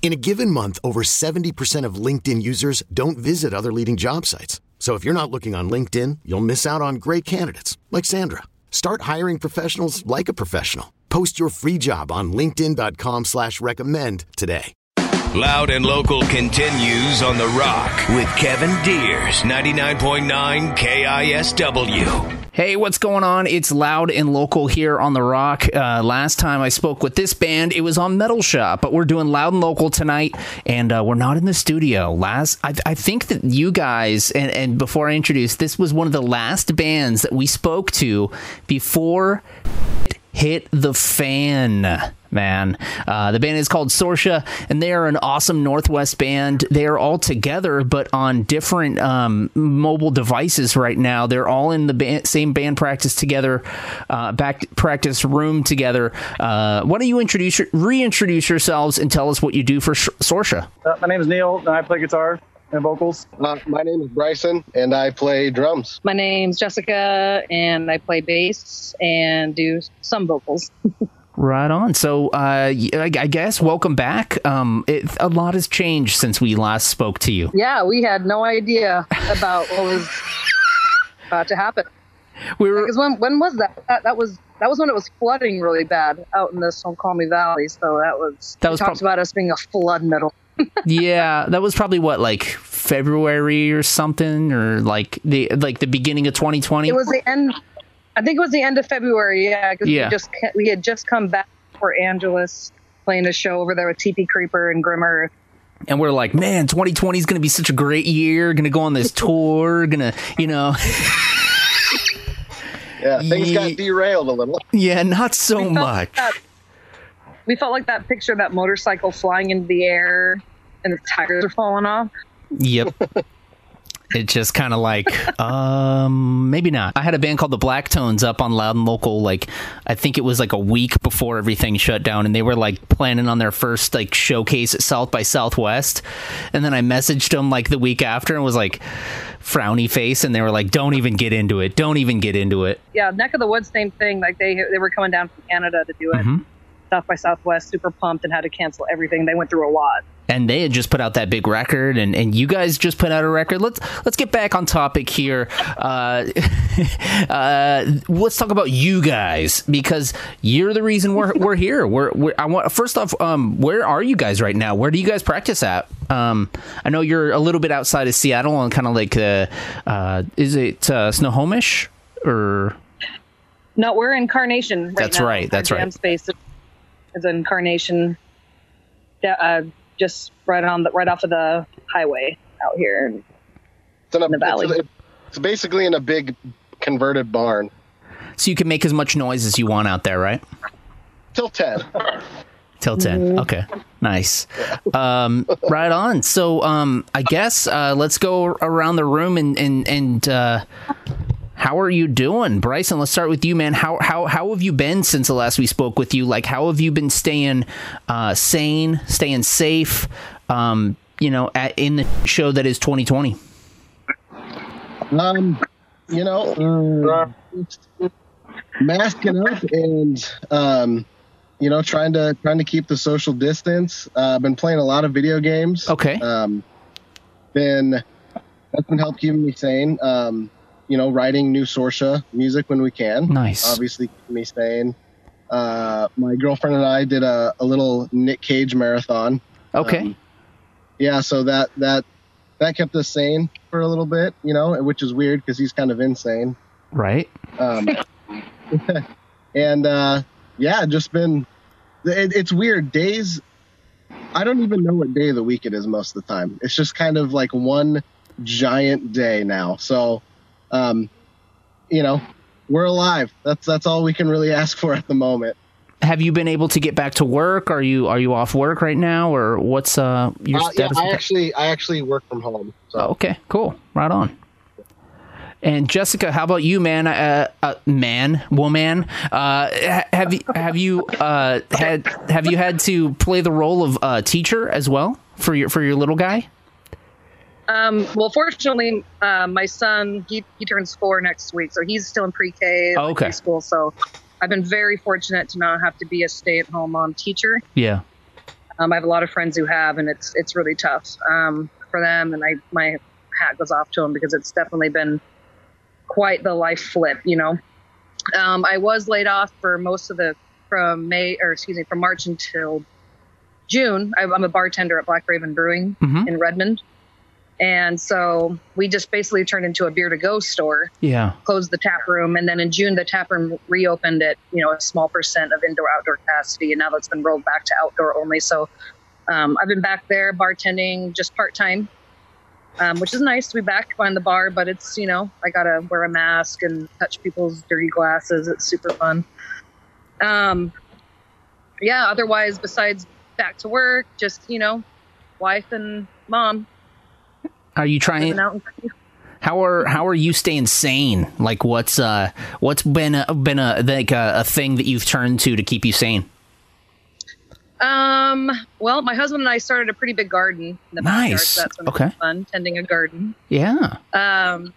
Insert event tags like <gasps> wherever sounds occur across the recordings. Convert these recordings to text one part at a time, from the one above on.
In a given month, over 70% of LinkedIn users don't visit other leading job sites. So if you're not looking on LinkedIn, you'll miss out on great candidates like Sandra. Start hiring professionals like a professional. Post your free job on LinkedIn.com slash recommend today. Loud and local continues on the rock with Kevin Deers, 99.9 KISW. Hey, what's going on? It's loud and local here on The Rock. Uh, last time I spoke with this band, it was on Metal Shop, but we're doing loud and local tonight, and uh, we're not in the studio. Last, I, I think that you guys, and, and before I introduce, this was one of the last bands that we spoke to before hit the fan man. Uh, the band is called Sorsha, and they are an awesome Northwest band. They are all together, but on different um, mobile devices right now. They're all in the band, same band practice together, uh, back practice room together. Uh, why don't you introduce reintroduce yourselves and tell us what you do for Sh- Sorsha? Uh, my name is Neil, and I play guitar and vocals. Uh, my name is Bryson, and I play drums. My name's Jessica, and I play bass and do some vocals. <laughs> Right on. So, uh, I guess welcome back. Um, it, a lot has changed since we last spoke to you. Yeah, we had no idea about what was <laughs> about to happen. We were because when when was that? that? That was that was when it was flooding really bad out in the Snoqualmie Valley. So that was that was talks prob- about us being a flood middle. Yeah, that was probably what like February or something, or like the like the beginning of 2020. It was the end. I think it was the end of February. Yeah, because yeah. we just we had just come back for Angelus playing a show over there with TP Creeper and Grim Earth. And we're like, man, 2020 is going to be such a great year. Going to go on this <laughs> tour. Going to, you know. yeah, things got derailed a little. Yeah, not so we much. That, we felt like that picture of that motorcycle flying into the air and the tires are falling off. Yep. <laughs> it's just kind of like um maybe not i had a band called the blacktones up on loud and local like i think it was like a week before everything shut down and they were like planning on their first like showcase at south by southwest and then i messaged them like the week after and was like frowny face and they were like don't even get into it don't even get into it yeah neck of the woods same thing like they they were coming down from canada to do it mm-hmm. South by southwest super pumped and had to cancel everything. They went through a lot. And they had just put out that big record and, and you guys just put out a record. Let's let's get back on topic here. Uh, <laughs> uh, let's talk about you guys because you're the reason we're, we're here. We're, we're I want first off um, where are you guys right now? Where do you guys practice at? Um, I know you're a little bit outside of Seattle and kind of like uh, uh, is it uh, Snohomish or? No we're in Carnation right that's now. right that's Our right. space is in Carnation uh, just right on the right off of the highway out here in, it's in, a, the valley. It's, it's, basically in a big converted barn. So you can make as much noise as you want out there, right? Till ten. Till 10 mm-hmm. Okay, nice. Um, right on. So um, I guess uh, let's go around the room and and and. Uh, how are you doing, Bryson? Let's start with you, man. How how how have you been since the last we spoke with you? Like, how have you been staying uh, sane, staying safe? Um, you know, at, in the show that is 2020. Um, you know, uh, masking up and um, you know, trying to trying to keep the social distance. Uh, I've been playing a lot of video games. Okay. Um, been that's been helping keeping me sane. Um, you know, writing new Sorsha music when we can. Nice. Obviously, me staying. Uh, my girlfriend and I did a, a little Nick Cage marathon. Okay. Um, yeah, so that that that kept us sane for a little bit, you know, which is weird because he's kind of insane. Right. Um, <laughs> and uh, yeah, just been. It, it's weird. Days. I don't even know what day of the week it is most of the time. It's just kind of like one giant day now. So, um, you know, we're alive. That's that's all we can really ask for at the moment. Have you been able to get back to work? Are you are you off work right now, or what's uh your Uh, yeah, status? I actually I actually work from home. So okay, cool, right on. And Jessica, how about you, man? Uh, uh, man, woman. Uh, ha- have you have you uh, had have you had to play the role of uh, teacher as well for your for your little guy? Um, well, fortunately, uh, my son he, he turns four next week, so he's still in pre-K, Oh, okay. preschool. So I've been very fortunate to not have to be a stay-at-home mom teacher. Yeah. Um, I have a lot of friends who have, and it's it's really tough um, for them. And I my hat goes off to them because it's definitely been quite the life flip. You know, um, I was laid off for most of the from May or excuse me from March until June. I, I'm a bartender at Black Raven Brewing Mhm. in Redmond, and so we just basically turned into a beer to go store Yeah. closed the tap room, and then in June the tap room reopened at you know a small percent of indoor outdoor capacity, and now that's been rolled back to outdoor only. So um, I've been back there bartending just part time, um, which is nice to be back behind the bar, but it's you know I gotta wear a mask and touch people's dirty glasses. It's super fun. Um, yeah. Otherwise, besides back to work, just you know, wife and mom Are you trying? living out in How are how are you staying sane? Like what's uh what's been a, been a like a, a thing that you've turned to to keep you sane? Um. Well, my husband and I started a pretty big garden in the backyard. Nice. So that's Okay. fun tending a garden. Yeah. Um,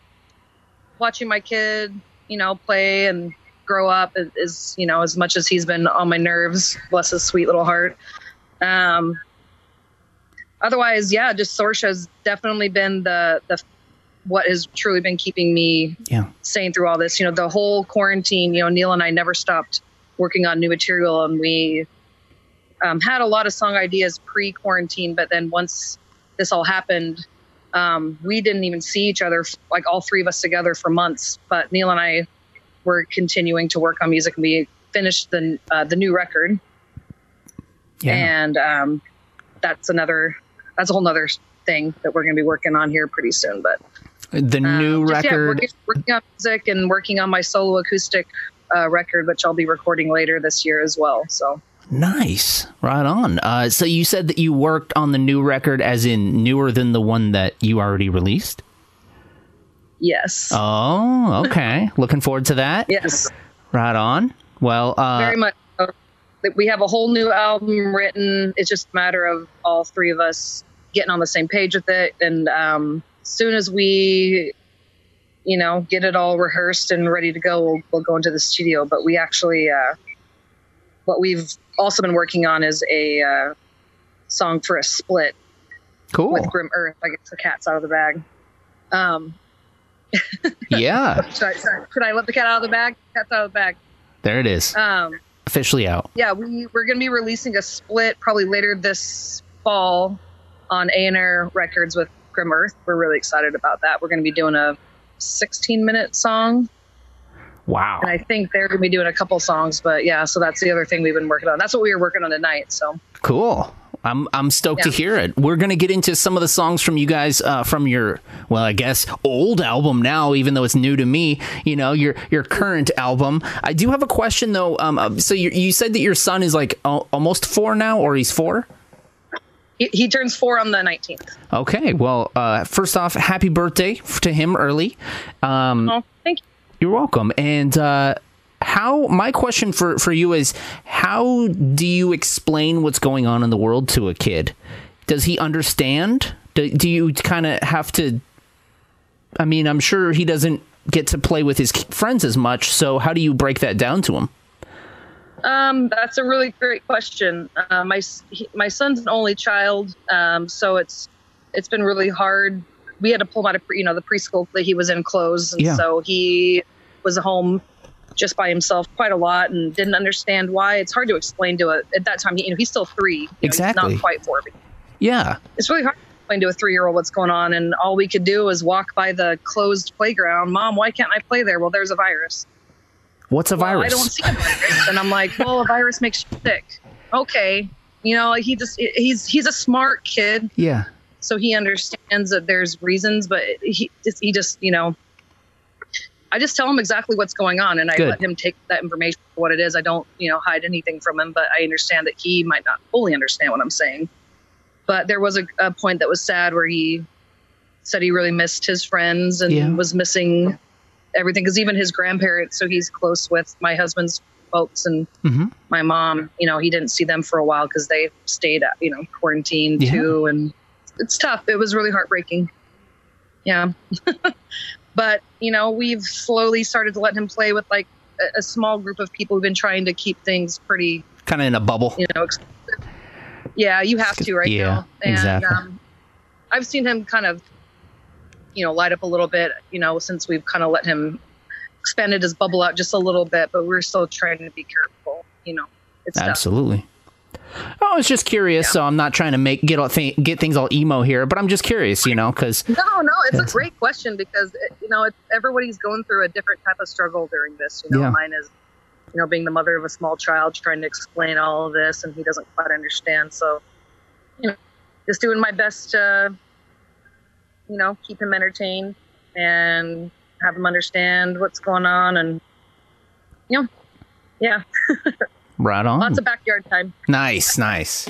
watching my kid, you know, play and grow up is, you know, as much as he's been on my nerves. Bless his sweet little heart. Um. Otherwise, yeah, just Sorsha has definitely been the the what has truly been keeping me Yeah. sane through all this. You know, the whole quarantine. You know, Neil and I never stopped working on new material, and we um, had a lot of song ideas pre-quarantine. But then once this all happened, um, we didn't even see each other, like all three of us together, for months. But Neil and I were continuing to work on music, and we finished the uh, the new record, Yeah. and um, that's another that's a whole nother thing that we're going to be working on here pretty soon. But the new um, just, yeah, record. working, working on music and working on my solo acoustic uh, record, which I'll be recording later this year as well. So Nice. Right on. Uh, so you said that you worked on the new record as in newer than the one that you already released? yes, Oh, okay. <laughs> Looking forward to that. yes, Right on. Well, uh, very much. So. We have a whole new album written. It's just a matter of all three of us getting on the same page with it. And um, as soon as we, you know, get it all rehearsed and ready to go, we'll, we'll go into the studio. But we actually, uh, what we've also been working on is a uh, song for a split cool. with Grim Earth. I guess the cat's out of the bag. Um, <laughs> yeah. should I, sorry, should I let the cat out of the bag? Cat's out of the bag. There it is. Um, Officially out. yeah, we we're gonna be releasing a split probably later this fall on A and R Records with Grim Earth. We're really excited about that. We're gonna be doing a 16 minute song, Wow. and I think they're gonna be doing a couple songs. But yeah, so that's the other thing we've been working on. That's what we were working on tonight. So Cool. I'm I'm stoked to hear it. We're gonna get into some of the songs from you guys uh, from your well, I guess old album now, even though it's new to me. You know your your current album. I do have a question though. Um, uh, so you you said that your son is like al- almost four now, or he's four. He, he turns four on the 19th. Okay. Well, uh, first off, happy birthday to him early. Um, Oh, thank you. You're welcome. And uh, how? My question for for you is: How do you explain what's going on in the world to a kid? Does he understand? Do, do you kind of have to? I mean, I'm sure he doesn't get to play with his friends as much. So how do you break that down to him? Um, that's a really great question. Uh, my he, my son's an only child, um, so it's it's been really hard. We had to pull him out of pre- you know the preschool that he was in closed, and Yeah. so he was home just by himself quite a lot and didn't understand why. It's hard to explain to a at that time. You know, he's still three. You know, he's Exactly. not quite four. Yeah. it's really hard to explain to a three year old what's going on, and all we could do was walk by the closed playground. Mom, why can't I play there? Well, there's a virus. What's a well, virus? I don't see a virus. and I'm like, well, a virus makes you sick. Okay. You know, he just, he's, he's a smart kid. yeah. So he understands that there's reasons, but he, he just, you know, I just tell him exactly what's going on and I Good. let him take that information for what it is. I don't, you know, hide anything from him, but I understand that he might not fully understand what I'm saying. But there was a, a point that was sad where he said he really missed his friends and Yeah. was missing everything because even his grandparents, so he's close with my husband's folks and hmm my mom, you know, he didn't see them for a while because they stayed, at you know, quarantined Yeah. too. And it's tough. It was really heartbreaking. Yeah. <laughs> but, you know, we've slowly started to let him play with like a, a small group of people who've been trying to keep things pretty, Kind of in a bubble. you know, ex- yeah, you have to right Yeah, now. And, exactly. um, I've seen him kind of, you know, light up a little bit, you know, since we've kind of let him expanded his bubble out just a little bit, but we're still trying to be careful, you know. It's tough. Absolutely. I was just curious, so I'm not trying to make get all th- get things all emo here, but I'm just curious, you know, because No, no, it's That's- a great question because it, you know it's, everybody's going through a different type of struggle during this. You know, Yeah. mine is you know being the mother of a small child, trying to explain all of this, and he doesn't quite understand. So, you know, just doing my best to you know keep him entertained and have him understand what's going on, and you know, yeah, <laughs> right on. lots of backyard time. Nice, nice.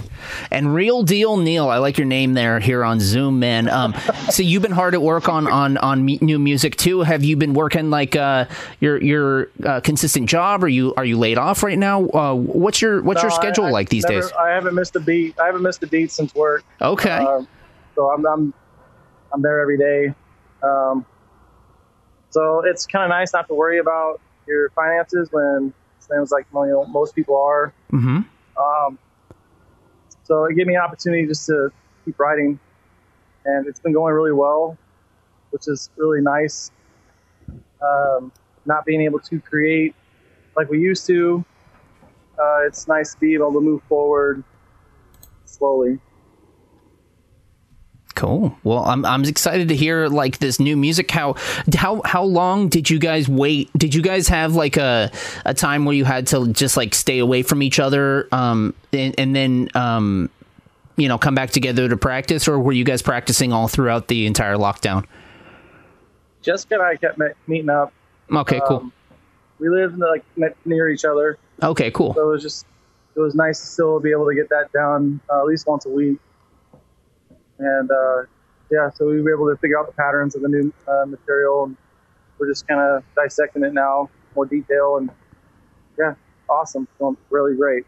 And real deal Neil, I like your name there here on Zoom, man. Um, <laughs> so you've been hard at work on on on new music too. Have you been working like uh your your uh, consistent job? Are you are you laid off right now? Uh, what's your what's your No, I- schedule I like these never- days? I haven't missed a beat. I haven't missed a beat since work. Okay, Um, so I'm, I'm I'm there every day. Um, so it's kind of nice not to worry about your finances when things like you know, most people are. hmm Um, so it gave me an opportunity just to keep writing, and it's been going really well, which is really nice. Um, not being able to create like we used to, uh, it's nice to be able to move forward slowly. Cool. Well, I'm I'm excited to hear like this new music. How how how long did you guys wait? Did you guys have like a a time where you had to just like stay away from each other, um, and, and then um, you know, come back together to practice, or were you guys practicing all throughout the entire lockdown? Jessica and I kept me- meeting up. Okay, cool. Um, we lived like near each other, Okay, cool. so it was just it was nice to still be able to get that down uh, at least once a week. And uh, yeah, so we were able to figure out the patterns of the new uh, material, and we're just kind of dissecting it now, more detail, and yeah, awesome, really great.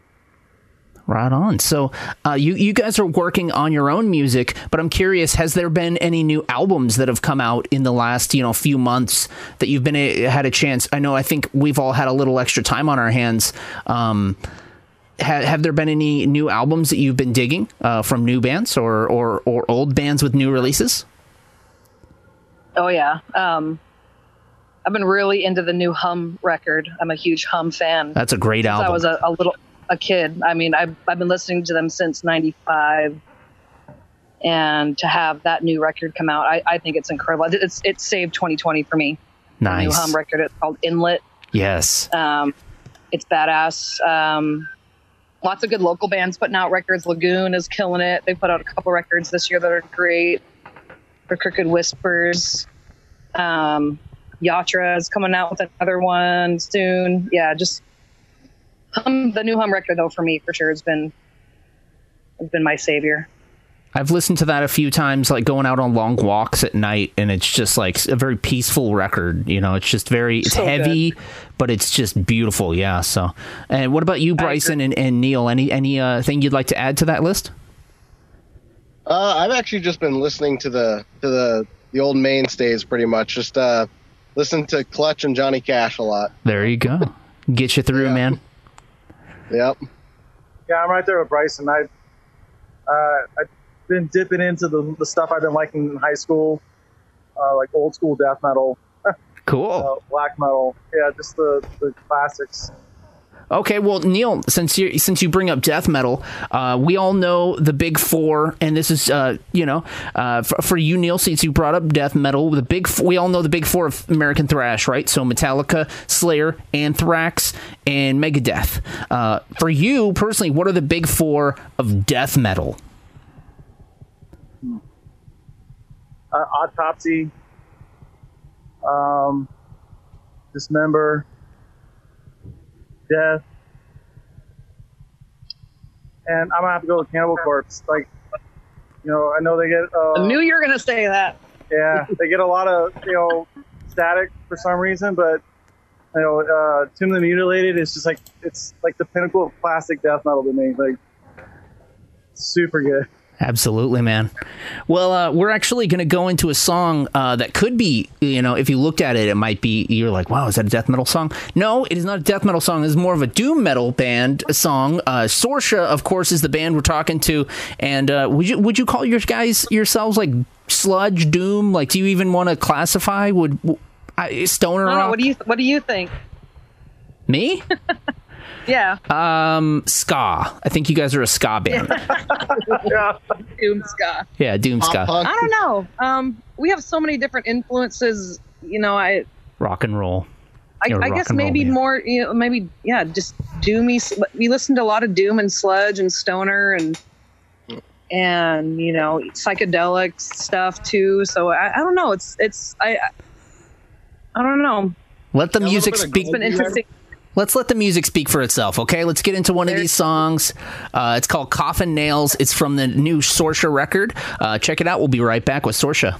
Right on. So, uh, you you guys are working on your own music, but I'm curious: has there been any new albums that have come out in the last you know few months that you've been a, had a chance? I know I think we've all had a little extra time on our hands. Um, ha, have there been any new albums that you've been digging uh, from new bands or, or or old bands with new releases? Oh yeah. Um, I've been really into the new Hum record. I'm a huge Hum fan. That's a great album. I was a, a little a kid. I mean, I've I've been listening to them since '95, and to have that new record come out, I, I think it's incredible. It's it saved 2020 for me. The new. Hum record. It's called Inlet. Yes. Um, it's badass. Um, lots of good local bands putting out records. Lagoon is killing it. They put out a couple records this year that are great. For Crooked Whispers. Um, Yatra is coming out with another one soon. Yeah, just hum, the new Hum record though for me for sure has been has been my savior. I've listened to that a few times, like going out on long walks at night, and it's just like a very peaceful record. You know, it's just very it's So heavy, but it's just beautiful. Yeah. So, and what about you, Bryson and, and Neil? Any any uh, thing you'd like to add to that list? Uh, I've actually just been listening to the to the the old mainstays pretty much. Just uh, listen to Clutch and Johnny Cash a lot. There you go. Get you through, Yeah. man. Yep. Yeah, I'm right there with Bryson. I uh, I've been dipping into the, the stuff I've been liking in high school, uh, like old school death metal, <laughs> Cool. uh, black metal. Yeah, just the, the classics. Okay, well, Neil, since you since you bring up death metal, uh, we all know the big four, and this is uh, you know uh, for, for, you, Neil, since you brought up death metal, the big we all know the big four of American thrash, right? So Metallica, Slayer, Anthrax, and Megadeth. Uh, for you personally, what are the big four of death metal? Uh, autopsy, um, dismember death. And I'm gonna have to go with Cannibal Corpse. Like, you know, I know they get. Uh, I knew you were gonna say that. Yeah, they get a lot of you know static for some reason, but you know, uh, Tomb of the Mutilated is just like it's like the pinnacle of classic death metal to me. Like, super good. Absolutely, man. Well, uh, we're actually going to go into a song uh, that could be, you know, if you looked at it, it might be, you're like, wow, is that a death metal song? No, it is not a death metal song. It's more of a doom metal band song. Uh, Sorsha, of course, is the band we're talking to. And uh, would you would you call your guys yourselves like sludge, doom? Like, do you even want to classify? Would stoner? Know, what do you What do you think? Me? <laughs> Yeah. Um, ska. I think you guys are a ska band. yeah. <laughs> Doom ska. Yeah, doom ska. I don't know. Um, we have so many different influences. You know, I rock and roll. I, I guess maybe more. You know, maybe yeah, just doomy. We listened to a lot of doom and sludge and stoner and and you know psychedelic stuff too. So I, I don't know. It's it's I I don't know. Let the music speak. It's been interesting. Let's let the music speak for itself, okay? Let's get into one of these songs. Uh, it's called Coffin Nails. It's from the new Sorsha record. Uh, check it out. We'll be right back with Sorsha.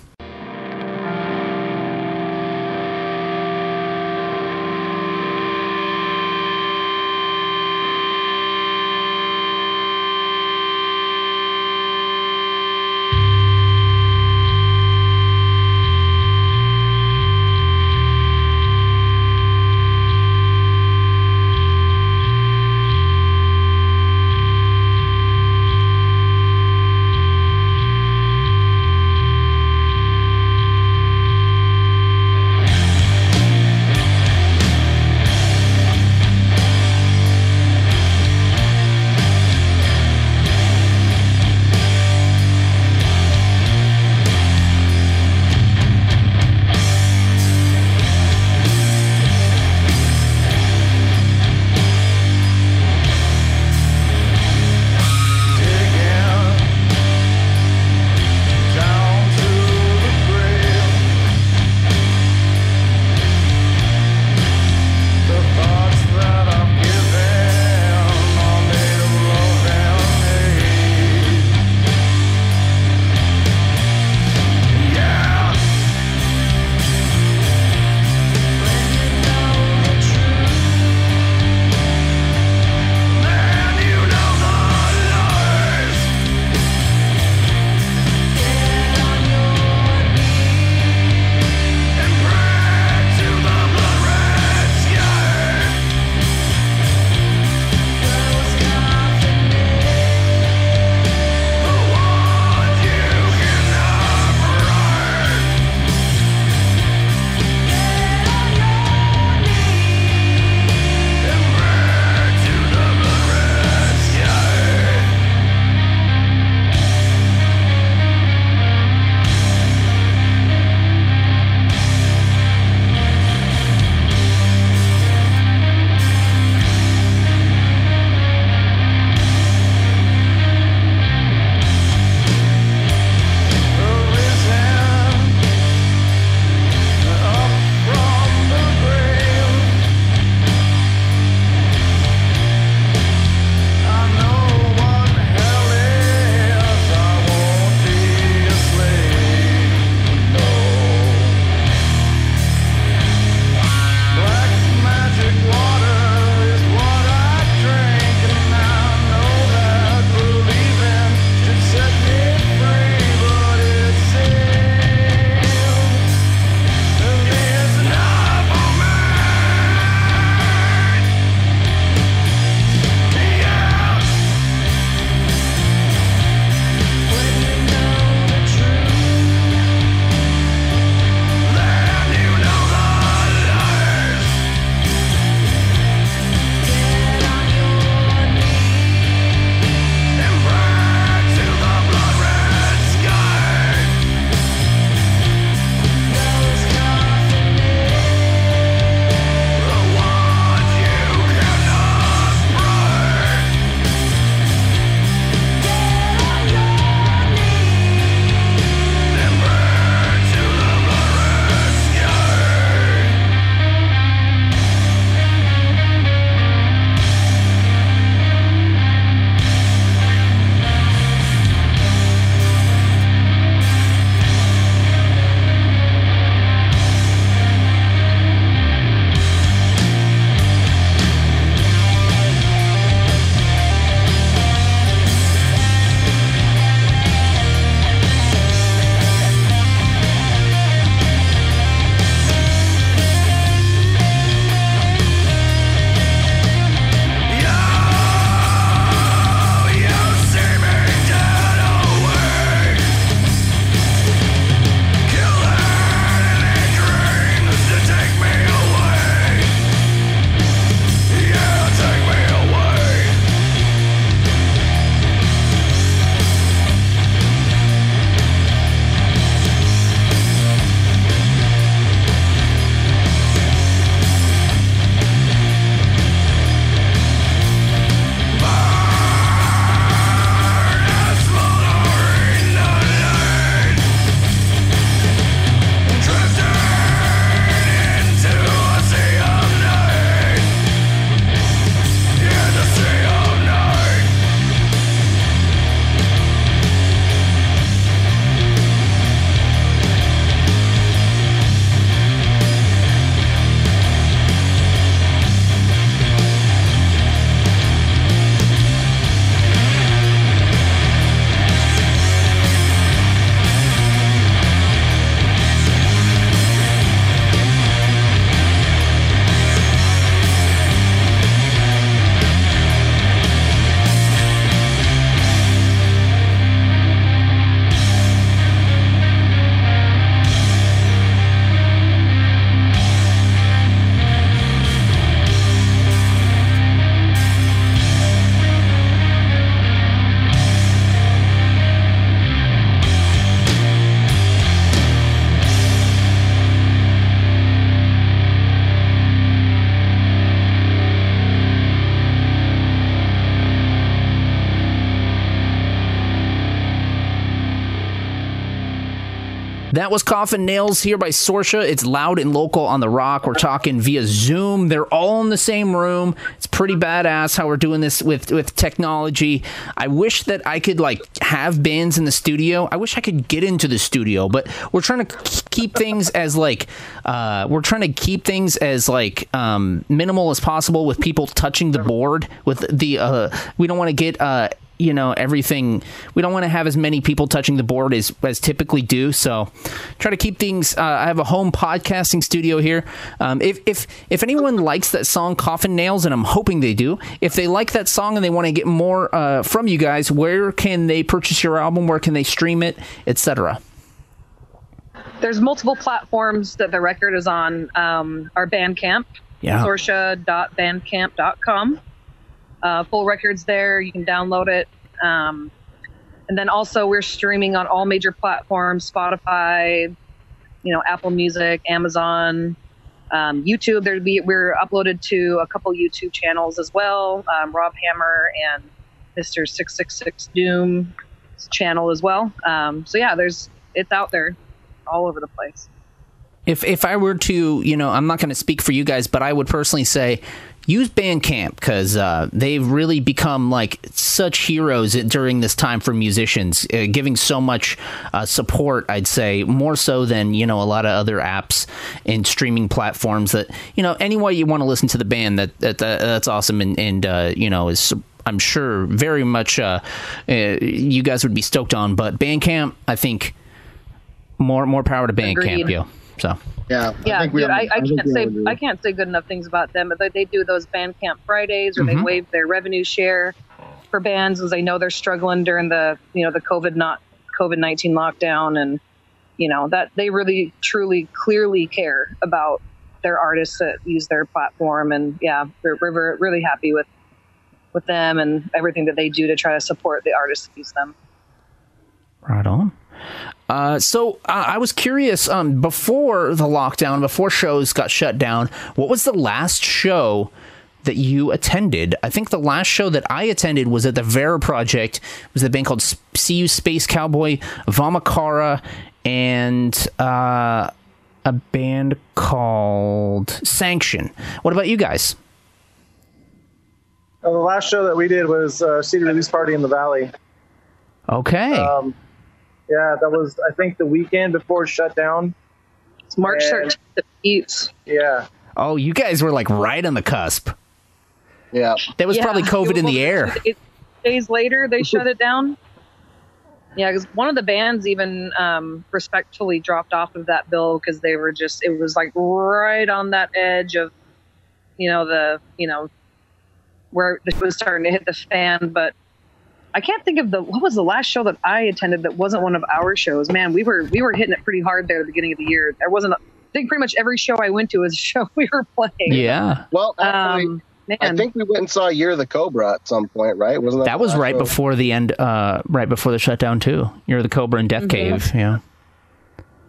That was Coffin Nails here by Sorsha. It's loud and local on the rock. We're talking via Zoom. They're all in the same room. It's pretty badass how we're doing this with with technology. I wish that I could like have bands in the studio. I wish I could get into the studio, but we're trying to keep things as like uh, we're trying to keep things as like um, minimal as possible with people touching the board. With the uh, we don't want to get uh, you know everything we don't want to have as many people touching the board as as typically do so try to keep things uh, i have a home podcasting studio here um, if if if anyone likes that song coffin nails and i'm hoping they do if they like that song and they want to get more uh, from you guys where can they purchase your album where can they stream it etc There's multiple platforms that the record is on. Um, our Bandcamp, Yeah. sorsha.bandcamp.com. Uh, full records there. You can download it. Um, and then also we're streaming on all major platforms: Spotify, you know, Apple Music, Amazon, um, YouTube. There be we're uploaded to a couple YouTube channels as well. Um, Rob Hammer and Mister Six Six Six Doom channel as well. Um, so yeah, there's it's out there, all over the place. if if I were to, you know, I'm not going to speak for you guys, but I would personally say use Bandcamp because uh, they've really become like such heroes during this time for musicians, uh, giving so much uh, support. I'd say more so than you know a lot of other apps and streaming platforms. That you know, any way you want to listen to the band, that, that, that that's awesome, and and uh, you know is. I'm sure very much uh, uh, you guys would be stoked on, but Bandcamp, I think more more power to Bandcamp, Agreed. yo. So Yeah, Yeah, think we dude, all- I, I think can't say. I can't say good enough things about them. But they- they do those Bandcamp Fridays, or Mm-hmm. they waive their revenue share for bands, as they know they're struggling during the you know the COVID not COVID nineteen lockdown, and you know that they really truly clearly care about their artists that use their platform, and yeah, we're, we're really happy with with them and everything that they do to try to support the artists that use them. Right on. Uh, so uh, I was curious. Um, before the lockdown, before shows got shut down, what was the last show that you attended? I think the last show that I attended was at the Vera Project. It was a band called S- CU Space Cowboy, Vamakara, and uh, a band called Sanction. What about you guys? Uh, the last show that we did was uh, CD release party in the Valley. Okay. Um, yeah, that was I think the weekend before it shut down. It's March And- 13th. Eats. Yeah, oh, you guys were like right on the cusp. Yeah, That was probably COVID in the air. Days later, they shut it down. Yeah, because one of the bands even um, respectfully dropped off of that bill because they were just, it was like right on that edge of, you know, the, you know, where it was starting to hit the fan. But I can't think of the, what was the last show that I attended that wasn't one of our shows? Man, we were, we were hitting it pretty hard there at the beginning of the year. There wasn't, a, I think pretty much every show I went to was a <laughs> show we were playing. Yeah. Well, actually, Um, man. I think we went and saw Year of the Cobra at some point, right? Wasn't that That was right show? before the end, uh, right before the shutdown too. Year of the Cobra and Death Cave, yeah.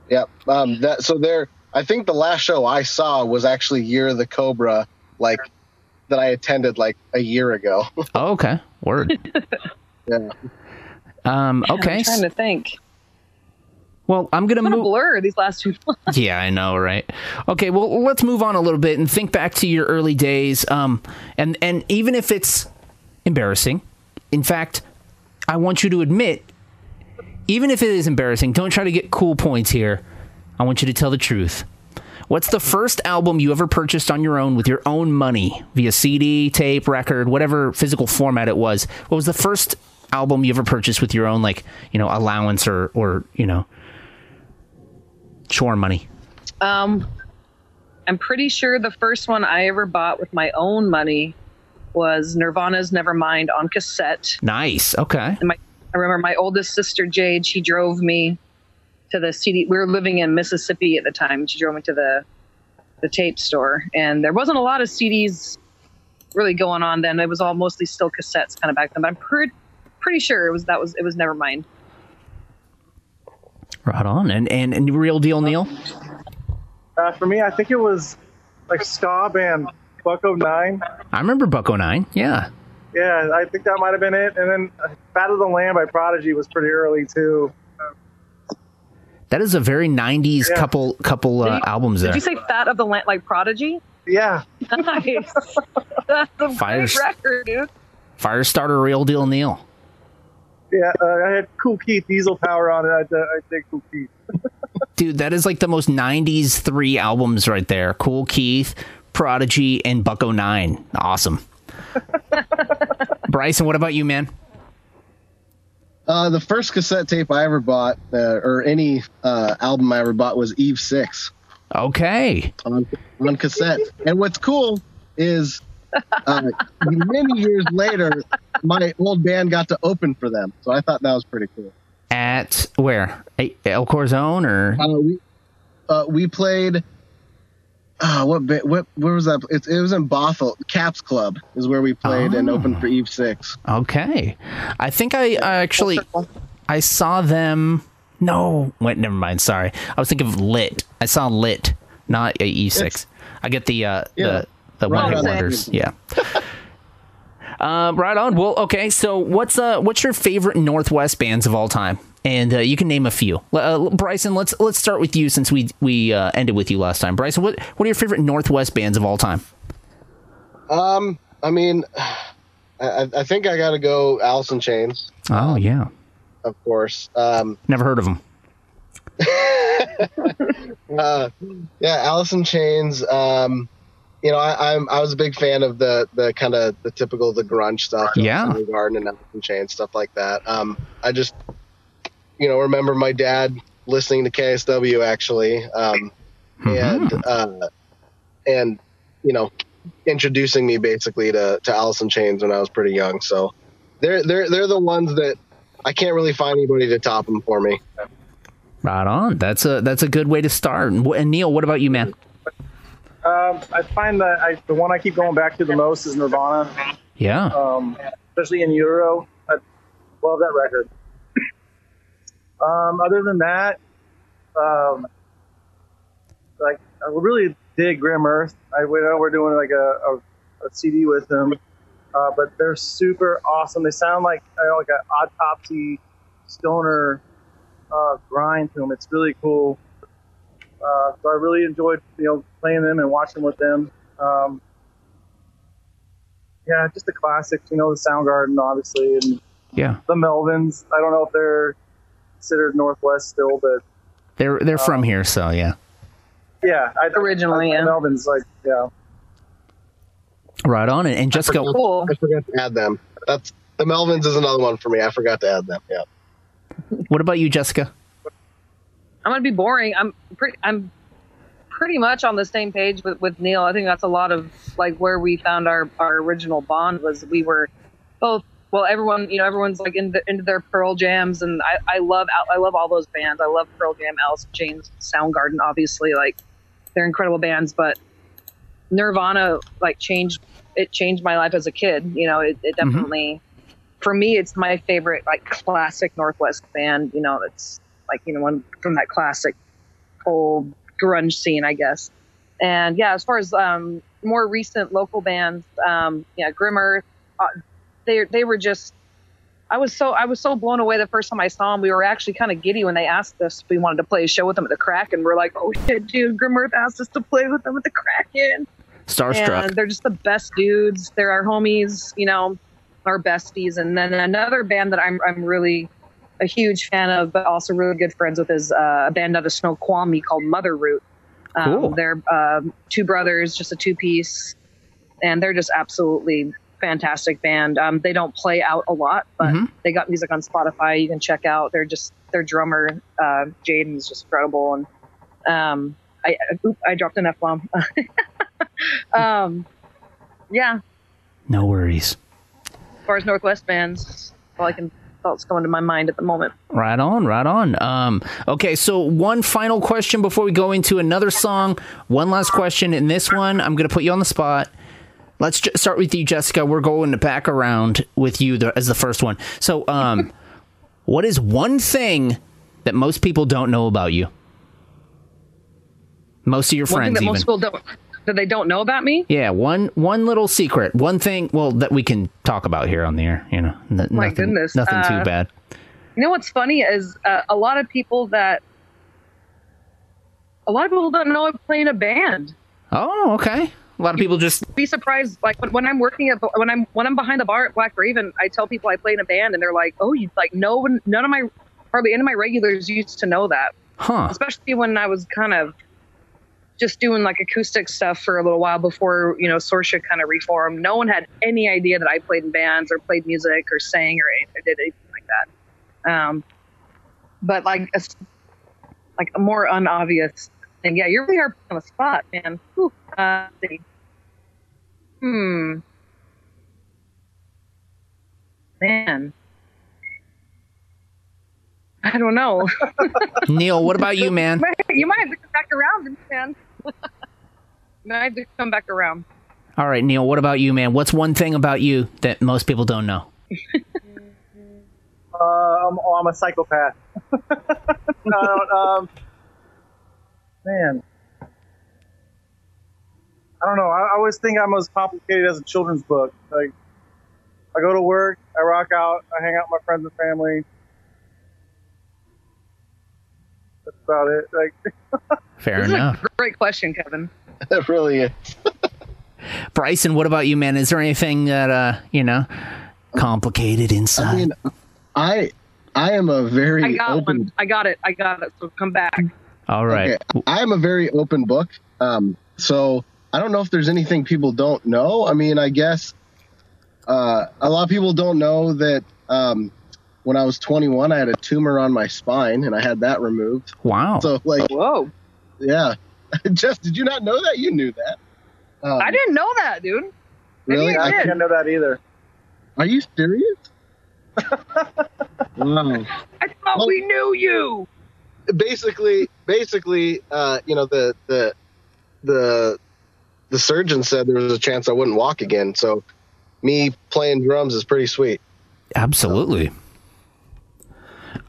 Yeah. Um, that so there. I think the last show I saw was actually Year of the Cobra, like that I attended like a year ago. <laughs> Oh, okay, word. <laughs> yeah. Um, okay, I'm trying to think. well, I'm gonna move. blur these last two months. <laughs> Yeah, I know, right? Okay, well, let's move on a little bit and think back to your early days. Um, and and even if it's embarrassing, in fact, I want you to admit, even if it is embarrassing, don't try to get cool points here. I want you to tell the truth. What's the first album you ever purchased on your own with your own money via CD, tape, record, whatever physical format it was? What was the first album you ever purchased with your own, like, you know, allowance or, or you know, chore money? Um, I'm pretty sure the first one I ever bought with my own money was Nirvana's Nevermind on cassette. Nice. Okay. And my, I remember my oldest sister Jade. She drove me to the CD. We were living in Mississippi at the time. She drove me to the the tape store, and there wasn't a lot of CDs really going on then. It was all mostly still cassettes kind of back then. But I'm pretty pretty sure it was that was it was never Nevermind. Right on. And and, and real deal, Neil. uh, for me, I think it was like ska band Buck-O-Nine. I remember Buck-O-Nine. Yeah. Yeah, I think that might have been it. And then uh, Fat of the Land by Prodigy was pretty early too. That is a very '90s Yeah. couple couple uh, Did you- albums there. Did you say Fat of the Land, like Prodigy? Yeah, Nice. <laughs> That's a Fires- great record, dude. Firestarter, real deal, Neil. Yeah. Uh, I had Kool Keith Diesel Power on it. I, I dig Kool Keith. <laughs> Dude, that is like the most '90s three albums right there. Kool Keith, Prodigy, and Buck-O-Nine. Awesome. <laughs> Bryson, what about you, man? Uh, the first cassette tape I ever bought, uh, or any uh, album I ever bought, was Eve Six Okay. on on cassette. And what's cool is, uh, many years later, my old band got to open for them, so I thought that was pretty cool. At where? El Corazon or? Uh, we uh, we played. Uh, what what where was that? It, it was in Bothell. Caps Club is where we played and opened for Eve Six. Okay. I think I, I actually I saw them. No, wait, never mind. Sorry, I was thinking of Lit. I saw Lit, not a E6. I get the uh, Yeah. the the Right one hit on. wonders. <laughs> Yeah. Uh, right on. Well, okay. So, what's uh, what's your favorite Northwest bands of all time? And uh, you can name a few. Uh, Bryson, let's let's start with you since we we uh, ended with you last time. Bryson, what what are your favorite Northwest bands of all time? Um, I mean, I, I think I got to go Alice in Chains, Oh yeah, of course. Um, never heard of them. <laughs> uh, yeah, Alice in Chains. Um, you know, I, I'm I was a big fan of the the kind of the typical the grunge stuff, Yeah. the Garden and Alice in Chains stuff like that. Um, I just you know remember my dad listening to KSW actually, um, and uh, and you know introducing me basically to to Alice in Chains when I was pretty young. So they're they're they're the ones that I can't really find anybody to top them for me. Right on. That's a that's a good way to start. And, and Neil, what about you, man? Um, I find that I, the one I keep going back to the most is Nirvana, Yeah. um, especially In Utero. I love that record. <clears throat> Um, other than that, um, like I really dig Grim Earth. I we know we're doing like a, a, a CD with them, uh, but they're super awesome. They sound like I know, like an autopsy stoner uh, grind to them. It's really cool. Uh, so I really enjoyed you know playing them and watching with them. Um, yeah, just the classics. You know, the Soundgarden, obviously, and yeah. the Melvins. I don't know if they're considered Northwest still, but They're they're from here, so yeah. yeah, I, Originally, I, yeah. Melvins like yeah. Right on. And, and Jessica, Cool. I forgot to add them. That's the Melvins is another one for me. I forgot to add them. Yeah. what about you, Jessica? I'm gonna be boring. I'm pretty. I'm pretty much on the same page with, with Neil. I think that's a lot of like where we found our our original bond was we were both. Well, everyone, you know, everyone's like into, into their Pearl Jams, and I, I love I love all those bands. I love Pearl Jam, Alice Chains, Soundgarden, obviously, like they're incredible bands. But Nirvana like changed it changed my life as a kid. You know, it, it mm-hmm. definitely for me it's my favorite like classic Northwest band. You know, it's like you know one from that classic old grunge scene, I guess. And yeah, as far as um, more recent local bands, um, yeah, Grim Earth, uh, they they were just. I was so I was so blown away the first time I saw them. We were actually kind of giddy when they asked us if we wanted to play a show with them at the Crack, and we're like, "Oh shit, dude! Grim Earth asked us to play with them at the Kraken." Starstruck. And they're just the best dudes. They're our homies, you know, our besties. And then another band that I'm I'm really a huge fan of, but also really good friends with is uh, a band out of Snoqualmie called Mother Root. Um, Cool. They're um two brothers, just a two piece, and they're just absolutely fantastic band. Um, they don't play out a lot, but Mhm. they got music on Spotify you can check out. They're just their drummer uh, Jaden is just incredible, and um, I oop, I dropped an f bomb. <laughs> um, yeah, no worries. as far as Northwest bands, all I can thoughts going to my mind at the moment. Right on, right on. Um, okay, so one final question before we go into another song. One last question. In this one, I'm going to put you on the spot. Let's ju- start with you, Jessica. We're going to back around with you the, as the first one. So, um, <laughs> what is one thing that most people don't know about you? Most of your One friends, even. most people don't that they don't know about me. yeah, one one little secret, one thing. Well, that we can talk about here on the air. You know, N- My nothing, goodness. nothing too Uh, bad. You know what's funny is uh, a lot of people that a lot of people don't know I play in a band. Oh, okay. A lot of people just Be surprised, like when, when I'm working at when I'm when I'm behind the bar at Black Raven, I tell people I play in a band, and they're like, "Oh, you like no one, none of my hardly any of my regulars used to know that." huh. especially when I was kind of just doing like acoustic stuff for a little while before you know Sorcia kind of reformed. No one had any idea that I played in bands or played music or sang or, or did anything like that. Um, but like a, like a more unobvious thing. Yeah, you really are on the spot, man. Uh. Hmm. Man. I don't know. <laughs> Neil, what about you, man? <laughs> you might have to come back around, man. you <laughs> might have to come back around. All right, Neil, what about you, man? What's one thing about you that most people don't know? Uh, I'm, oh, I'm a psychopath. no, I don't, um, man, I don't know. I, I always think I'm as complicated as a children's book. Like, I go to work, I rock out, I hang out with my friends and family. That's about it. Like, Fair This is enough. a great question, Kevin. <laughs> It really is. Bryson, what about you, man? Is there anything that uh, you know, complicated inside? I mean, I I am a very I got open. one. I got it. I got it. So come back. All right. Okay, I am a very open book. Um, so I don't know if there's anything people don't know. I mean, I guess uh, a lot of people don't know that um, when I was 21, I had a tumor on my spine and I had that removed. Wow. So, like, Whoa. yeah. <laughs> Jeff, did you not know that? You knew that. Um, I didn't know that, dude. Really? I I did. didn't know that either. Are you serious? <laughs> wow. I thought Well- we knew you. basically basically uh you know the the the the surgeon said there was a chance I wouldn't walk again so me playing drums is pretty sweet Absolutely. Um.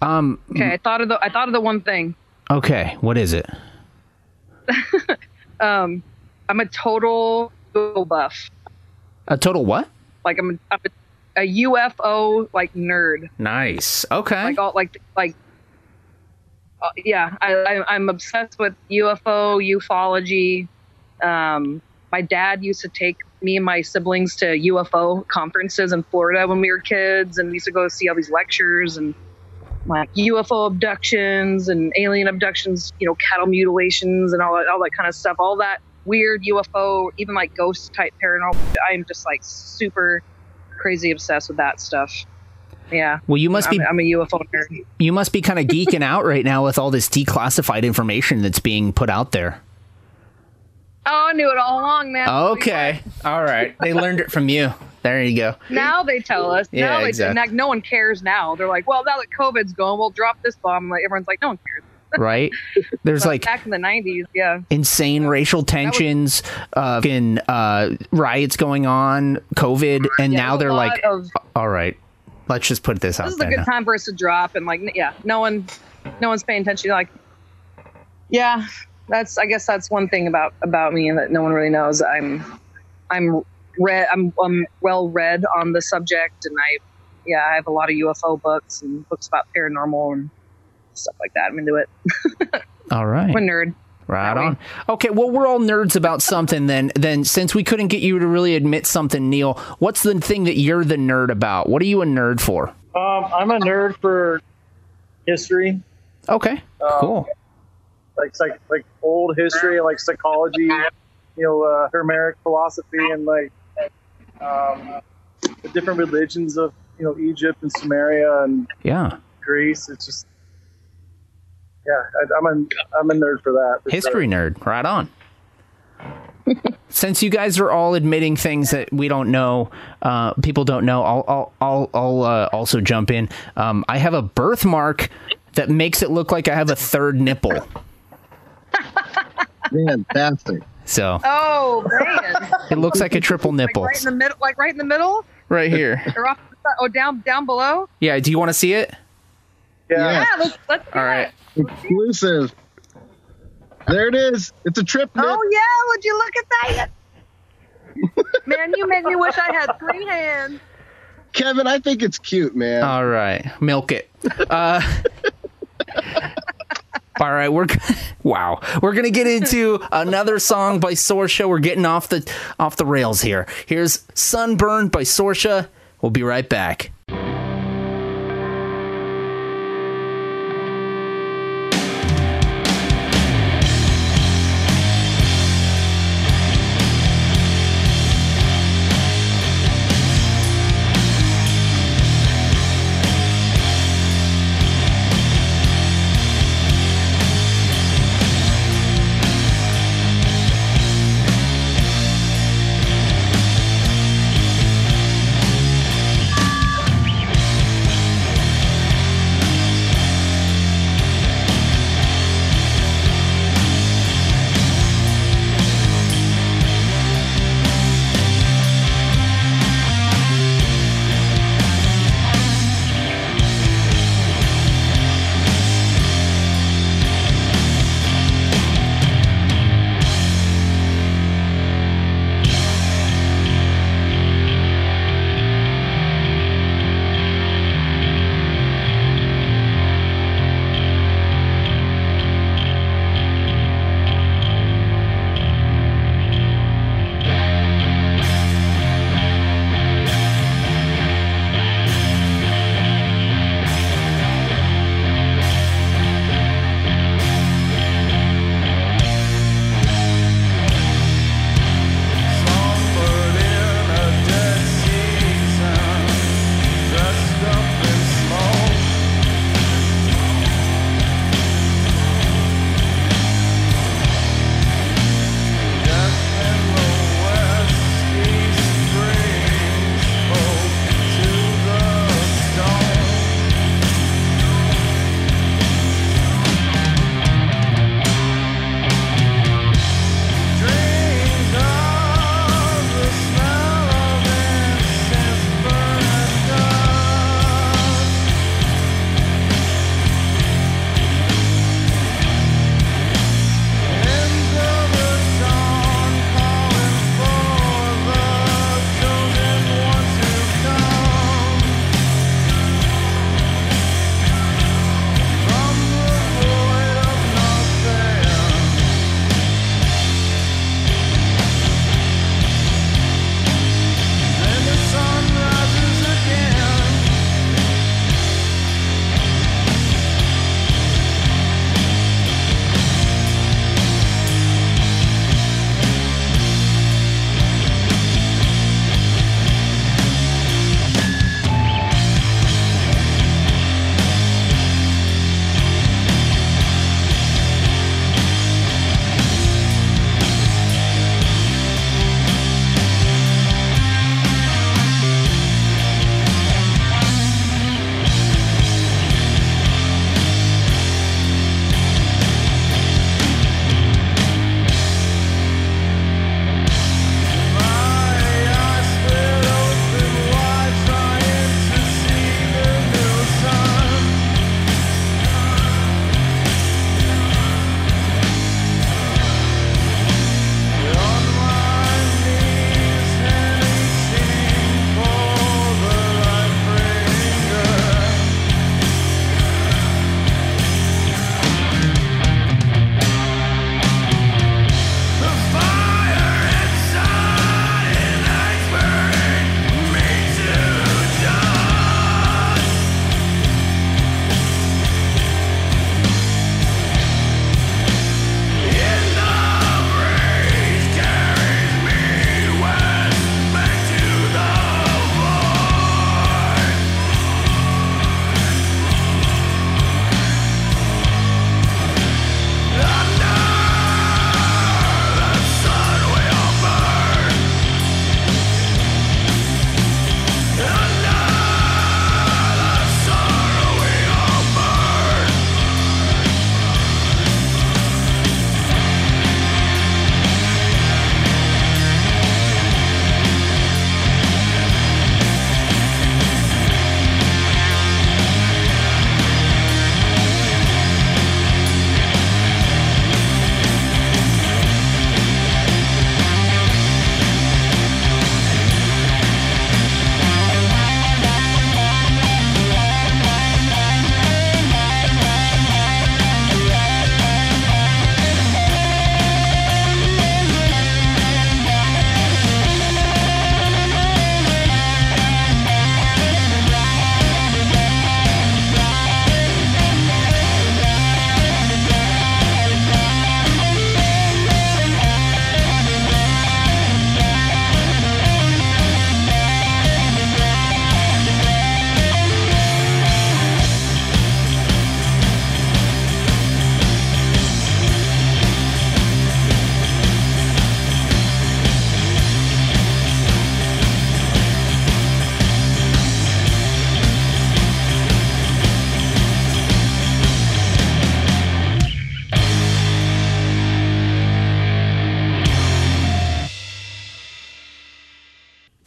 Okay, I thought of the I thought of the one thing. Okay. What is it? <laughs> Um, I'm a total Google buff. A total what? Like I'm a, I'm a, a UFO like nerd. Nice. Okay. Like all like like. Uh, yeah, I, I I'm obsessed with UFO ufology. Um, my dad used to take me and my siblings to UFO conferences in Florida when we were kids, and we used to go see all these lectures and like UFO abductions and alien abductions, you know, cattle mutilations and all that, all that kind of stuff. All that weird UFO, even like ghost type paranormal. I'm just like super crazy obsessed with that stuff. Yeah. well, you must I'm, be I'm a UFO nerd. you must be kind of geeking out right now with all this declassified information that's being put out there. Oh, I knew it all along, man. Okay. All right. They learned it from you. There you go. Now they tell us. Yeah, now exactly. like, no one cares now. They're like, well, now that COVID's gone, we'll drop this bomb. Like everyone's like, no one cares. <laughs> Right? There's But like back in the '90s, yeah. insane racial tensions, uh, fucking, uh, riots going on, COVID, and Yeah, now they're like, of- all right, let's just put this out this is a good now. time for us to drop and like, yeah, no one, no one's paying attention. Like, yeah, that's I guess that's one thing about about me that no one really knows. I'm, I'm read. I'm, I'm well read on the subject, and I, yeah, I have a lot of UFO books and books about paranormal and stuff like that. I'm into it. <laughs> All right. I'm a nerd. Right on. Okay, well, we're all nerds about something then. Then, since we couldn't get you to really admit something, Neil, what's the thing that you're the nerd about? What are you a nerd for? Um, I'm a nerd for history, Okay, cool. like psych, like old history, like psychology, you know, uh, Hermetic philosophy, and like um, the different religions of you know Egypt and Sumeria and Yeah, Greece. It's just yeah, I, I'm a I'm a nerd for that. for history sure. nerd. Right on. <laughs> Since you guys are all admitting things that we don't know, uh, people don't know, I'll I'll I'll, I'll uh, also jump in. Um, I have a birthmark that makes it look like I have a third nipple. <laughs> fantastic So Oh man, it looks like a triple like nipple right in the middle, like right in the middle, right here. or off. The side, oh, down down below. Yeah. Do you want to see it? Yeah. Yeah. Yeah, let's let's All right. that. exclusive there it is it's a trip nip. Oh yeah, would you look at that? <laughs> Man, you make me wish I had three hands. kevin i think it's cute man All right, milk it. Uh, <laughs> All right, we're <laughs> wow. We're gonna get into another song by Sorcia. We're getting off the off the rails here. Here's "Sunburned" by Sorcia. We'll be right back.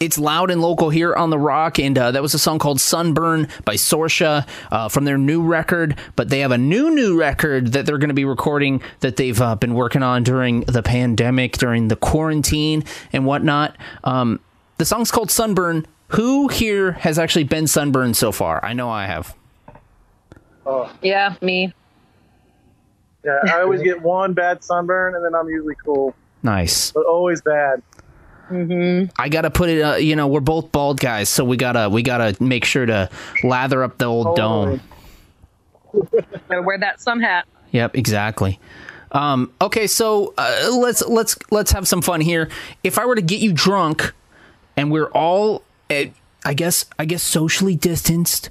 It's loud and local here on the Rock, and uh, that was a song called "Sunburn" by Sorcia uh, from their new record. But they have a new new record that they're going to be recording that they've uh, been working on during the pandemic, during the quarantine and whatnot. Um, the song's called "Sunburn." Who here has actually been sunburned so far? I know I have. Oh, Yeah, me. yeah. I always get one bad sunburn, and then I'm usually cool, Nice. but always bad. I gotta put it. Uh, you know, we're both bald guys, so we gotta we gotta make sure to lather up the old dome. <laughs> Gotta wear that sun hat. Yep, exactly. Um, okay, so uh, let's let's let's have some fun here. If I were to get you drunk, and we're all, uh, I guess I guess socially distanced,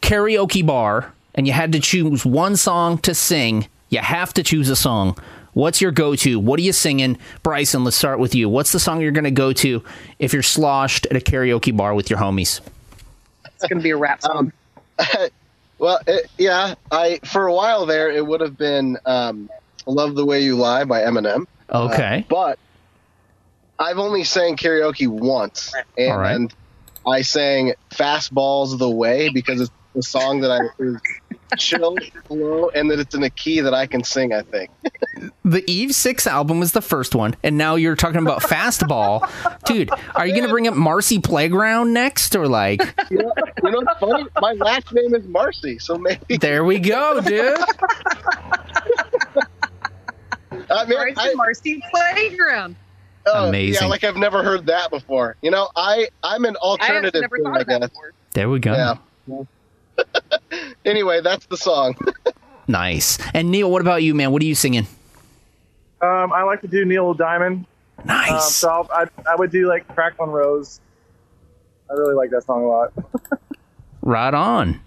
karaoke bar, and you had to choose one song to sing, you have to choose a song. What's your go-to? What are you singing, Bryson? Let's start with you. What's the song you're gonna go to if you're sloshed at a karaoke bar with your homies? It's gonna be a rap song. <laughs> Well, it, yeah, I for a while there it would have been um, "Love the Way You Lie" by Eminem. Okay. Uh, but I've only sang karaoke once, and All right. I sang "Fastball's the Way" because it's a song that I is chill, slow, and that it's in a key that I can sing. I think. The Eve Six album was the first one, and now you're talking about Fastball, dude. Are you gonna bring up Marcy Playground next, or like? You know, you know what's funny? My last name is Marcy, so maybe. There we go, dude. I mean, Right I- Marcy Playground. oh, Amazing. Yeah, like I've never heard that before. You know, I I'm an I have alternative. never singer, thought of I that guess. before. There we go. Yeah. Anyway, that's the song. Nice. And Neil, what about you, man? What are you singing? Um, I like to do Neil Diamond. Um, Nice. so I'll, I I would do like Crack on Rose. I really like that song a lot. <laughs> right on.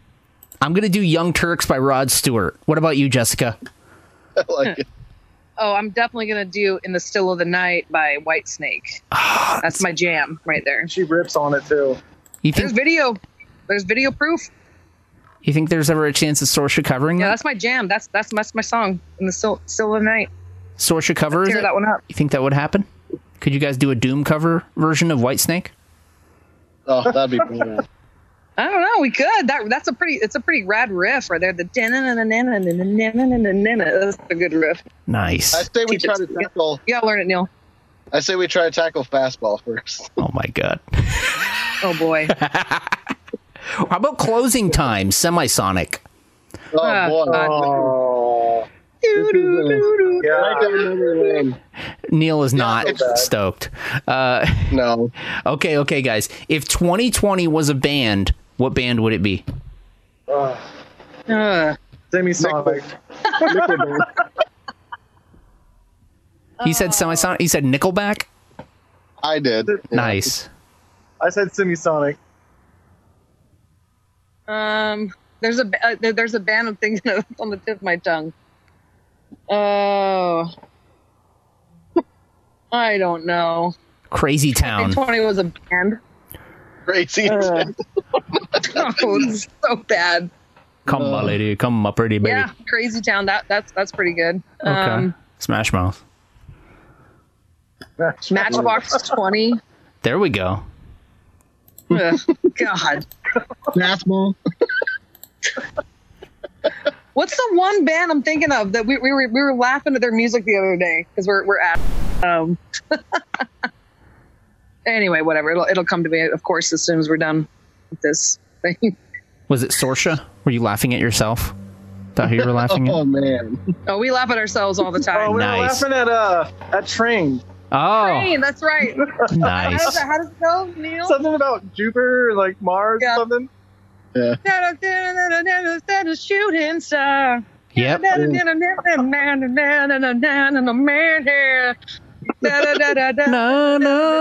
I'm gonna do Young Turks by Rod Stewart. What about you, Jessica? I like it. <laughs> Oh, I'm definitely gonna do "In the Still of the Night" by Whitesnake. <gasps> That's my jam right there. She rips on it too. You There's video. There's video proof. You think there's ever a chance of Sorcia covering Yeah, that? that's my jam. That's that's that's my song. "In the Still Still of Night." Sorcia cover is Tear it? that one up. You think that would happen? Could you guys do a Doom cover version of Whitesnake? Oh, that'd be brilliant. <laughs> I don't know. We could. That that's a pretty. It's a pretty rad riff right there. The that's a good riff. Nice. I say we Teach try to to tackle. You gotta learn it, Neil. I say we try to tackle fastball first. Oh my god. Oh boy. How about closing time, semisonic? Oh Ah, boy. Oh, yeah. Neil is not it's bad. stoked. Uh, No. <laughs> okay, okay, guys. If 2020 was a band, what band would it be? Uh, Semisonic. He said semisonic. He said Nickelback. I did. Yeah. Nice. I said Semisonic. Um, there's a uh, there's a band of things <laughs> thinking on the tip of my tongue. Oh, <laughs> I don't know. Crazy Town. 2020 was a band. Crazy. Uh, <laughs> oh, so bad. Come, my lady. Come, my pretty baby. Yeah, Crazy Town. That that's that's pretty good. Okay. Um, Smash Mouth. Matchbox 20. There we go. Ugh, <laughs> God. Fastball. <laughs> What's the one band I'm thinking of that we, we were we were laughing at their music the other day because we're we're at um <laughs> anyway whatever it'll it'll come to me of course as soon as we're done with this thing. Was it Sorcia? Were you laughing at yourself? Thought you were laughing Oh at. man. Oh, we laugh at ourselves all the time. Oh, time. we Nice. were laughing at uh at Train. Oh, Hey, that's right. How does, nice. it, how does it go, Neil? Something about Jupiter, like Mars, something. Yeah. or something. a shooting star. Yep. No, no,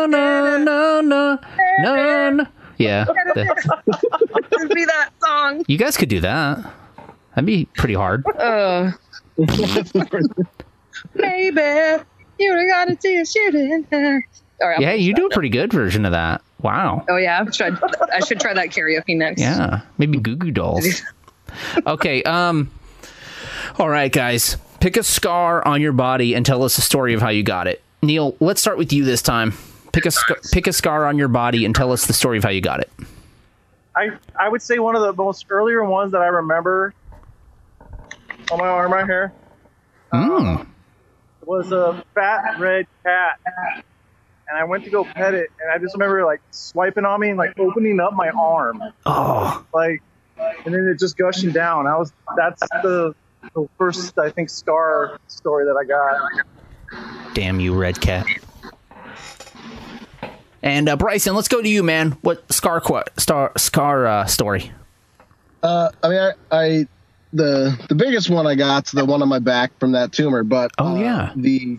no, no, no, no, no. Yeah. the- be that song. you guys could do that. That'd be pretty hard. Uh, <laughs> baby, you gotta see a shooting. star. All right, Yeah, you do a pretty good version of that. Wow. Oh yeah, I should, I should try that karaoke next. Yeah, maybe Goo Goo Dolls. Okay. Um. All right, guys. Pick a scar on your body and tell us a story of how you got it. Neil, let's start with you this time. Pick Pick a sc- pick a scar on your body and tell us the story of how you got it. I I would say one of the most earlier ones that I remember on my arm right here Mm. Was a fat red cat, and I went to go pet it, and I just remember like swiping on me and like opening up my arm, Oh, like, and then it just gushing down. I was that's the the first I think scar story that I got. damn you, red cat. And uh, Bryson, let's go to you, man. What scar qu- star scar uh, story? Uh, I mean, I, I the the biggest one I got's the one on my back from that tumor, but Oh, uh, yeah. the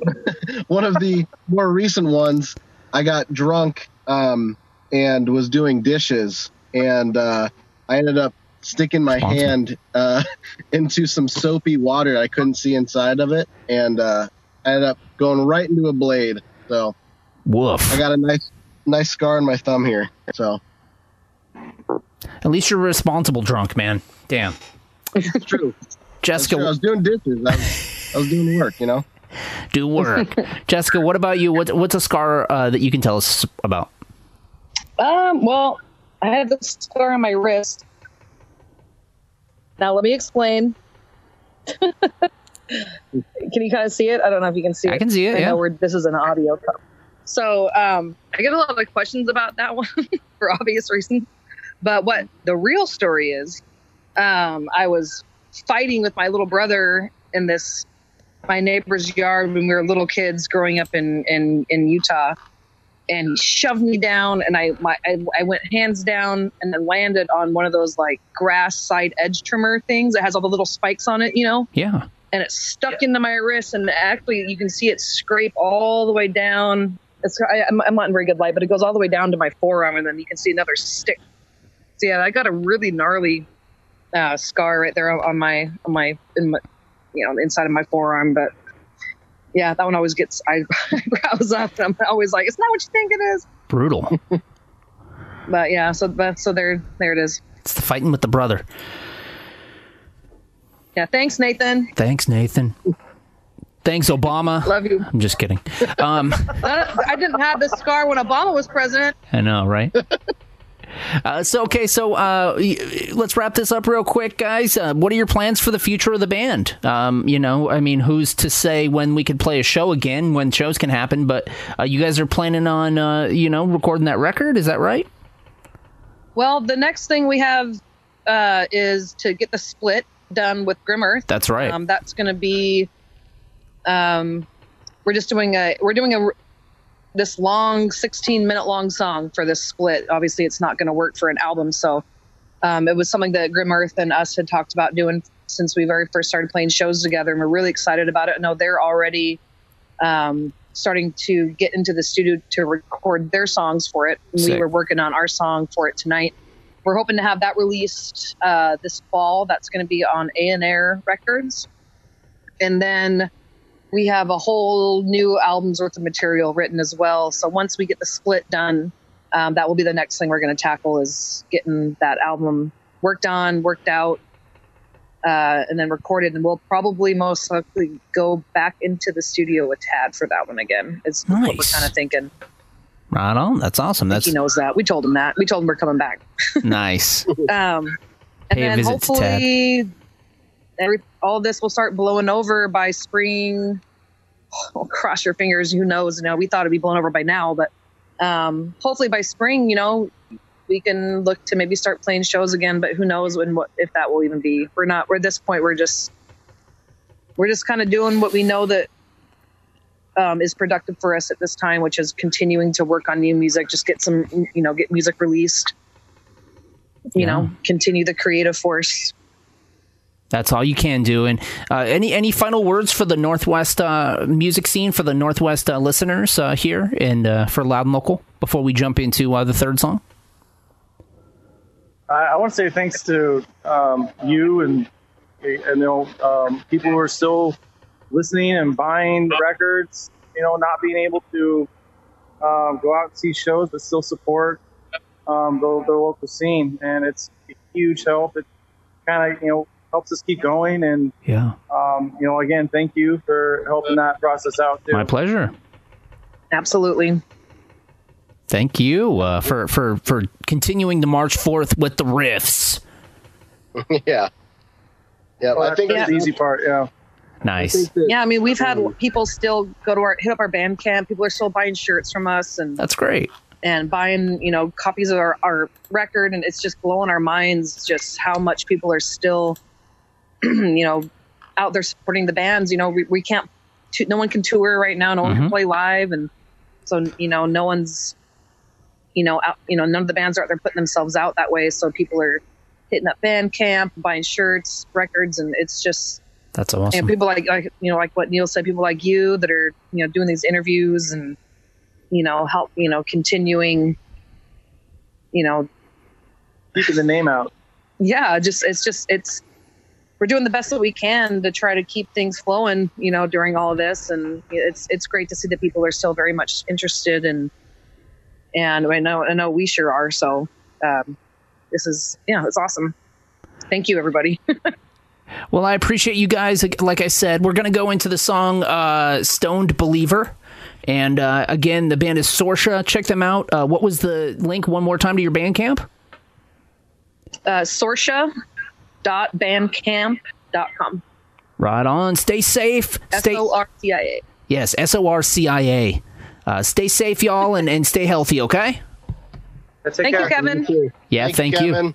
<laughs> one of the more recent ones, I got drunk um, and was doing dishes, and uh, I ended up sticking my Responsible. hand uh, <laughs> into some soapy water. I couldn't see inside of it, and uh, I ended up going right into a blade. So Woof. I got a nice nice scar on my thumb here. So At least you're a responsible drunk, man. Damn. it's true. Jessica, I was doing dishes. I was, I was doing work, you know. <laughs> do work. Jessica, what about you? What, what's a scar uh, that you can tell us about? Um, well, I have this scar on my wrist. Now let me explain. <laughs> can you kind of see it? I don't know if you can see it. I can see it, I yeah. know we're, this is an audio. cup. So um, I get a lot of questions about that <laughs> one for obvious reasons. But what the real story is, um, I was fighting with my little brother in this my neighbor's yard when we were little kids growing up in in in Utah and he shoved me down and I, my, I I went hands down and then landed on one of those like grass side edge trimmer things that has all the little spikes on it, you know, Yeah. and it stuck into my wrist and actually you can see it scrape all the way down. It's I, I'm, I'm not in very good light, but it goes all the way down to my forearm and then you can see another stick. So yeah, I got a really gnarly uh, scar right there on my on my, in my you know inside of my forearm, but yeah, that one always gets I <laughs> eyebrows up, and I'm always like, "It's not what you think it is." Brutal. <laughs> But yeah, so but so there there it is. it's the fighting with the brother. Yeah, thanks, Nathan. Thanks, Nathan. Thanks, Obama. Love you. I'm just kidding. Um, I, <laughs> I didn't have this scar when Obama was president. I know, right? Uh, so okay, so uh, let's wrap this up real quick, guys. Uh, what are your plans for the future of the band? Um, you know, I mean, who's to say when we could play a show again, when shows can happen? But uh, you guys are planning on, uh, you know, recording that record. Is that right? Well, the next thing we have uh, is to get the split done with Grim Earth. That's right. Um, that's going to be. Um, we're just doing a we're doing a this long 16 minute long song for this split. Obviously, it's not going to work for an album, so um, it was something that Grim Earth and us had talked about doing since we very first started playing shows together, and we're really excited about it. No, they're already um, starting to get into the studio to record their songs for it. And we were working on our song for it tonight. We're hoping to have that released uh, this fall. That's going to be on A and Air Records, and then we have a whole new album's worth of material written as well. So once we get the split done, um, that will be the next thing we're going to tackle is getting that album worked on, worked out, uh, and then recorded. And we'll probably most likely go back into the studio with tad for that one again. Is what we're Nice. kind of thinking. Right on. That's awesome. That's he knows that. We told him that. We told him we're coming back. <laughs> nice. Um, and Pay then visit to Tad. hopefully, every, all this will start blowing over by spring. <sighs> Oh, cross your fingers. Who knows? You know, we thought it'd be blown over by now, but um, hopefully by spring, you know, we can look to maybe start playing shows again. But who knows when what if that will even be? We're not. We're at this point. We're just we're just kind of doing what we know that um, is productive for us at this time, which is continuing to work on new music. Just get some, you know, get music released you Yeah. know continue the creative force That's all you can do. And uh, any any final words for the Northwest uh, music scene for the Northwest uh, listeners uh, here and uh, for Loud and Local before we jump into uh, the third song? I, I want to say thanks to um, you and you know um, people who are still listening and buying records. You know, not being able to um, go out and see shows, but still support um, the, the local scene, and it's a huge help. It kind of you know helps us keep going, and Yeah, um, you know again, thank you for helping that process out too. my pleasure. absolutely Thank you uh, for for for continuing to march forth with the riffs. <laughs> yeah. Yeah, Well, I think that's the easy part. Yeah. Nice. Yeah, I mean, we've had people still go to our hit up our Bandcamp. People are still buying shirts from us and That's great. and buying you know copies of our, our record, and it's just blowing our minds just how much people are still you know out there supporting the bands. You know, we, we can't, t- no one can tour right now. No one can Mhm. play live, and so you know, no one's you know out. You know, none of the bands are out there putting themselves out that way. So people are hitting up Bandcamp, buying shirts, records, and it's just That's awesome. and awesome. people like, like you know like what Neil said, people like you that are you know doing these interviews and you know help you know continuing you know Keeping the name out. yeah just it's just it's we're doing the best that we can to try to keep things flowing you know during all of this and it's it's great to see that people are still very much interested and and I know I know we sure are so um, this is yeah it's awesome thank you everybody <laughs> Well, I appreciate you guys. Like I said, we're going to go into the song uh, Stoned Believer. And uh, again, the band is Sorcia. Check them out. Uh, what was the link one more time to your Bandcamp? uh, sorcia.bandcamp.com Right on. Stay safe. Stay S-O-R-C-I-A Yes, S O R C I A. Uh, stay safe, y'all, and, and stay healthy, okay? Take Thank you, care. Kevin. Yeah, thank, you.